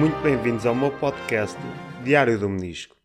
muito bem-vindos ao meu podcast Diário do Menisco.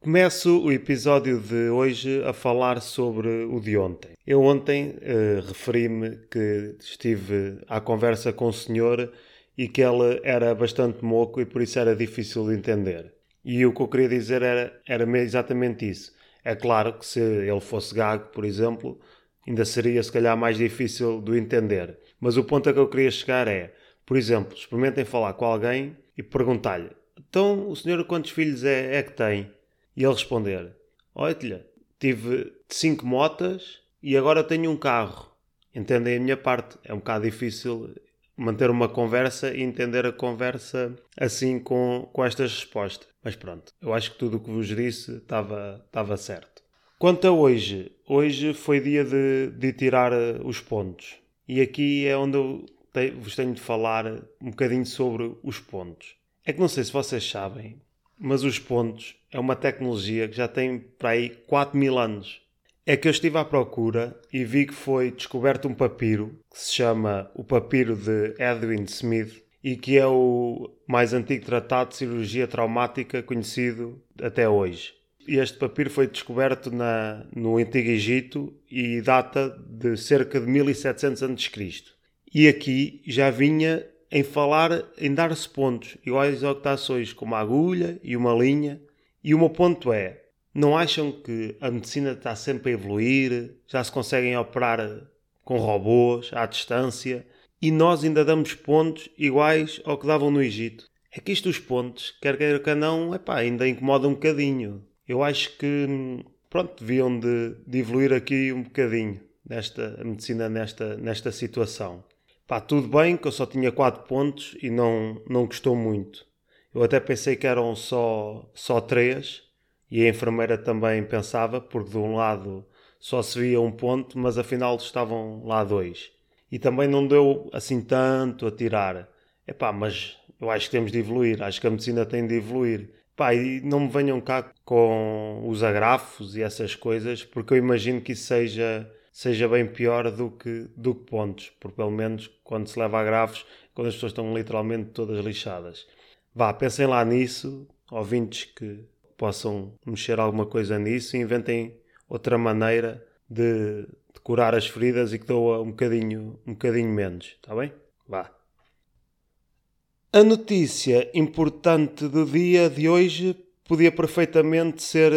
Começo o episódio de hoje a falar sobre o de ontem. Eu ontem eh, referi-me que estive à conversa com o senhor e que ele era bastante moco e por isso era difícil de entender. E o que eu queria dizer era, era exatamente isso. É claro que se ele fosse gago, por exemplo, ainda seria se calhar mais difícil de entender. Mas o ponto a que eu queria chegar é, por exemplo, experimentem falar com alguém e perguntar-lhe: Então, o senhor quantos filhos é, é que tem? E ele responder: Olha, tive cinco motas e agora tenho um carro. Entendem a minha parte? É um bocado difícil manter uma conversa e entender a conversa assim com, com estas respostas. Mas pronto, eu acho que tudo o que vos disse estava, estava certo. Quanto a hoje, hoje foi dia de, de tirar eh, os pontos. E aqui é onde eu te, vos tenho de falar um bocadinho sobre os pontos. É que não sei se vocês sabem, mas os pontos é uma tecnologia que já tem para aí 4 mil anos. É que eu estive à procura e vi que foi descoberto um papiro que se chama o Papiro de Edwin Smith e que é o mais antigo tratado de cirurgia traumática conhecido até hoje. Este papiro foi descoberto na, no Antigo Egito e data de cerca de 1700 a.C. E aqui já vinha em falar em dar-se pontos iguais a octações, com uma agulha e uma linha. E o meu ponto é: não acham que a medicina está sempre a evoluir, já se conseguem operar com robôs à distância e nós ainda damos pontos iguais ao que davam no Egito? É que isto os pontos, quer queira que não, epá, ainda incomoda um bocadinho. Eu acho que, pronto, deviam de, de evoluir aqui um bocadinho nesta medicina nesta, nesta situação. Pá, tudo bem que eu só tinha 4 pontos e não, não gostou muito. Eu até pensei que eram só, só 3 e a enfermeira também pensava, porque de um lado só se via um ponto, mas afinal estavam lá dois. E também não deu assim tanto a tirar. Epá, mas eu acho que temos de evoluir, acho que a medicina tem de evoluir. Pá, e não me venham cá com os agrafos e essas coisas, porque eu imagino que isso seja, seja bem pior do que, do que pontos, porque pelo menos quando se leva agrafos, quando as pessoas estão literalmente todas lixadas. Vá, pensem lá nisso, ouvintes que possam mexer alguma coisa nisso e inventem outra maneira de, de curar as feridas e que doa um bocadinho, um bocadinho menos, está bem? Vá. A notícia importante do dia de hoje podia perfeitamente ser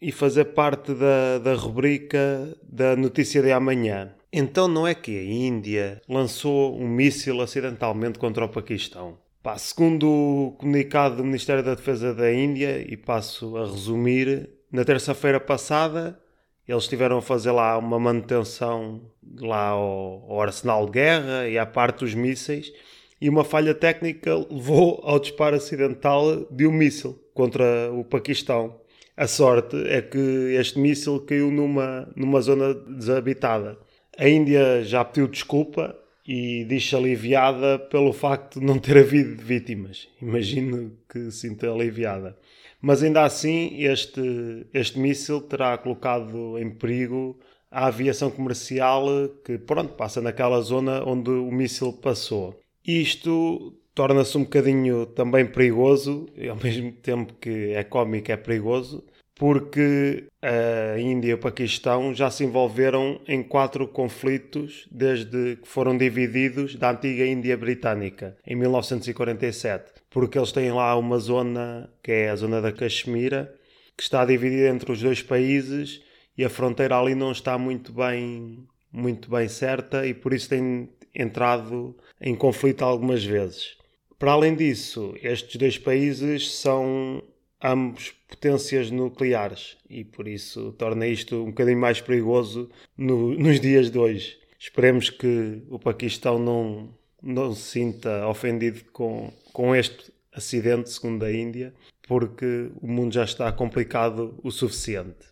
e fazer parte da, da rubrica da notícia de amanhã. Então não é que a Índia lançou um míssil acidentalmente contra o Paquistão. Pá, segundo o comunicado do Ministério da Defesa da Índia, e passo a resumir, na terça-feira passada eles estiveram a fazer lá uma manutenção lá ao, ao, arsenal de guerra e à parte dos mísseis e uma falha técnica levou ao disparo acidental de um míssil contra o Paquistão. A sorte é que este míssil caiu numa, numa zona desabitada. A Índia já pediu desculpa e diz-se aliviada pelo facto de não ter havido vítimas. Imagino que sinta aliviada. Mas ainda assim, este, este míssil terá colocado em perigo a aviação comercial que, pronto, passa naquela zona onde o míssil passou. Isto torna-se um bocadinho também perigoso, e ao mesmo tempo que é cómico, é perigoso, porque a Índia e o Paquistão já se envolveram em quatro conflitos desde que foram divididos da antiga Índia Britânica, em 1947. Porque eles têm lá uma zona, que é a zona da Caxemira, que está dividida entre os dois países e a fronteira ali não está muito bem, muito bem certa e por isso têm entrado em conflito algumas vezes. Para além disso, estes dois países são ambos potências nucleares e por isso torna isto um bocadinho mais perigoso no, nos dias de hoje. Esperemos que o Paquistão não, não se sinta ofendido com, com este acidente, segundo a Índia, porque o mundo já está complicado o suficiente.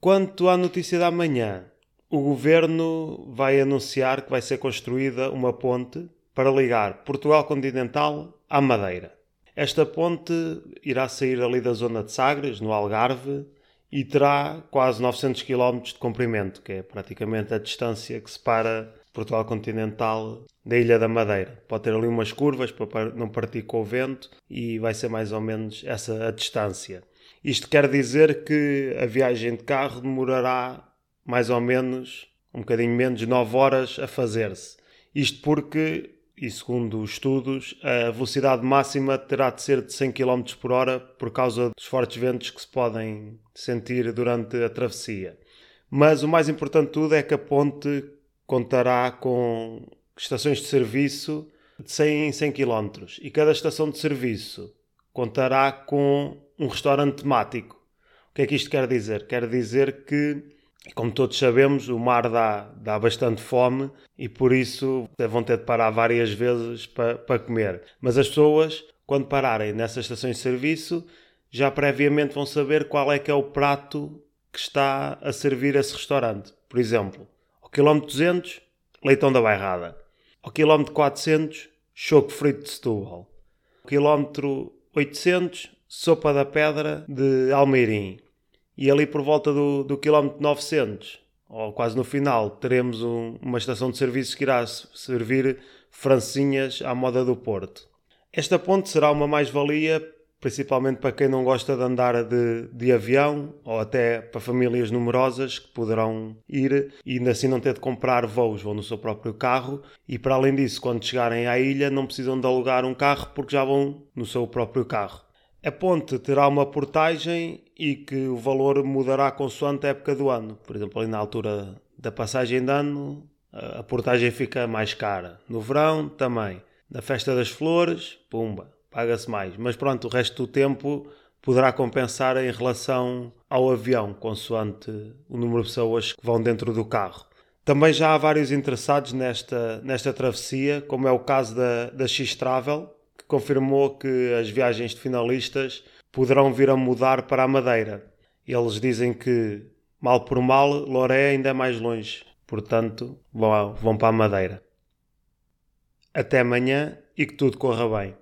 Quanto à notícia da manhã, o governo vai anunciar que vai ser construída uma ponte para ligar Portugal continental à Madeira. Esta ponte irá sair ali da zona de Sagres, no Algarve, e terá quase 900 km de comprimento, que é praticamente a distância que separa Portugal continental da Ilha da Madeira. Pode ter ali umas curvas para não partir com o vento e vai ser mais ou menos essa a distância. Isto quer dizer que a viagem de carro demorará mais ou menos um bocadinho menos de 9 horas a fazer-se. Isto porque, e segundo os estudos, a velocidade máxima terá de ser de 100 km por hora por causa dos fortes ventos que se podem sentir durante a travessia. Mas o mais importante de tudo é que a ponte contará com estações de serviço de 100 em 100 km e cada estação de serviço contará com um restaurante temático. O que é que isto quer dizer? Quer dizer que, como todos sabemos, o mar dá, dá bastante fome e por isso vão ter de parar várias vezes para, para comer. Mas as pessoas, quando pararem nessas estações de serviço, já previamente vão saber qual é que é o prato que está a servir esse restaurante. Por exemplo, ao quilómetro 200, leitão da bairrada. Ao quilómetro 400, choco frito de Setúbal. Ao quilómetro 800, sopa da pedra de Almeirim. E ali por volta do, do quilómetro 900, ou quase no final, teremos um, uma estação de serviços que irá servir francinhas à moda do Porto. Esta ponte será uma mais-valia principalmente para quem não gosta de andar de, de avião ou até para famílias numerosas que poderão ir e ainda assim não ter de comprar voos, vão no seu próprio carro e para além disso, quando chegarem à ilha não precisam de alugar um carro porque já vão no seu próprio carro. A ponte terá uma portagem e que o valor mudará consoante a época do ano. Por exemplo, ali na altura da passagem de ano, a portagem fica mais cara. No verão, também. Na festa das flores, pumba, paga-se mais. Mas pronto, o resto do tempo poderá compensar em relação ao avião, consoante o número de pessoas que vão dentro do carro. Também já há vários interessados nesta, nesta travessia, como é o caso da, da X-Travel, que confirmou que as viagens de finalistas poderão vir a mudar para a Madeira. Eles dizem que, mal por mal, Loré ainda é mais longe, portanto, vão, vão para a Madeira. Até amanhã e que tudo corra bem.